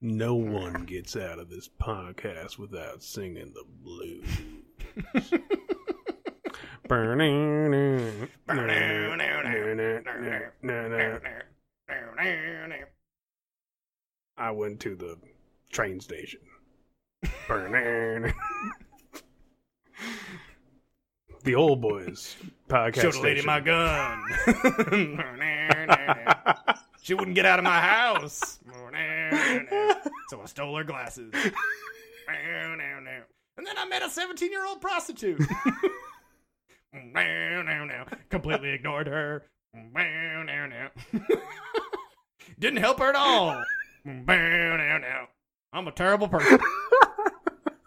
No one gets out of this podcast without singing the blues. I went to the train station. the old boys podcast. Show the lady station. my gun. she wouldn't get out of my house. So I stole her glasses. And then I met a 17 year old prostitute. Completely ignored her. Didn't help her at all. I'm a terrible person.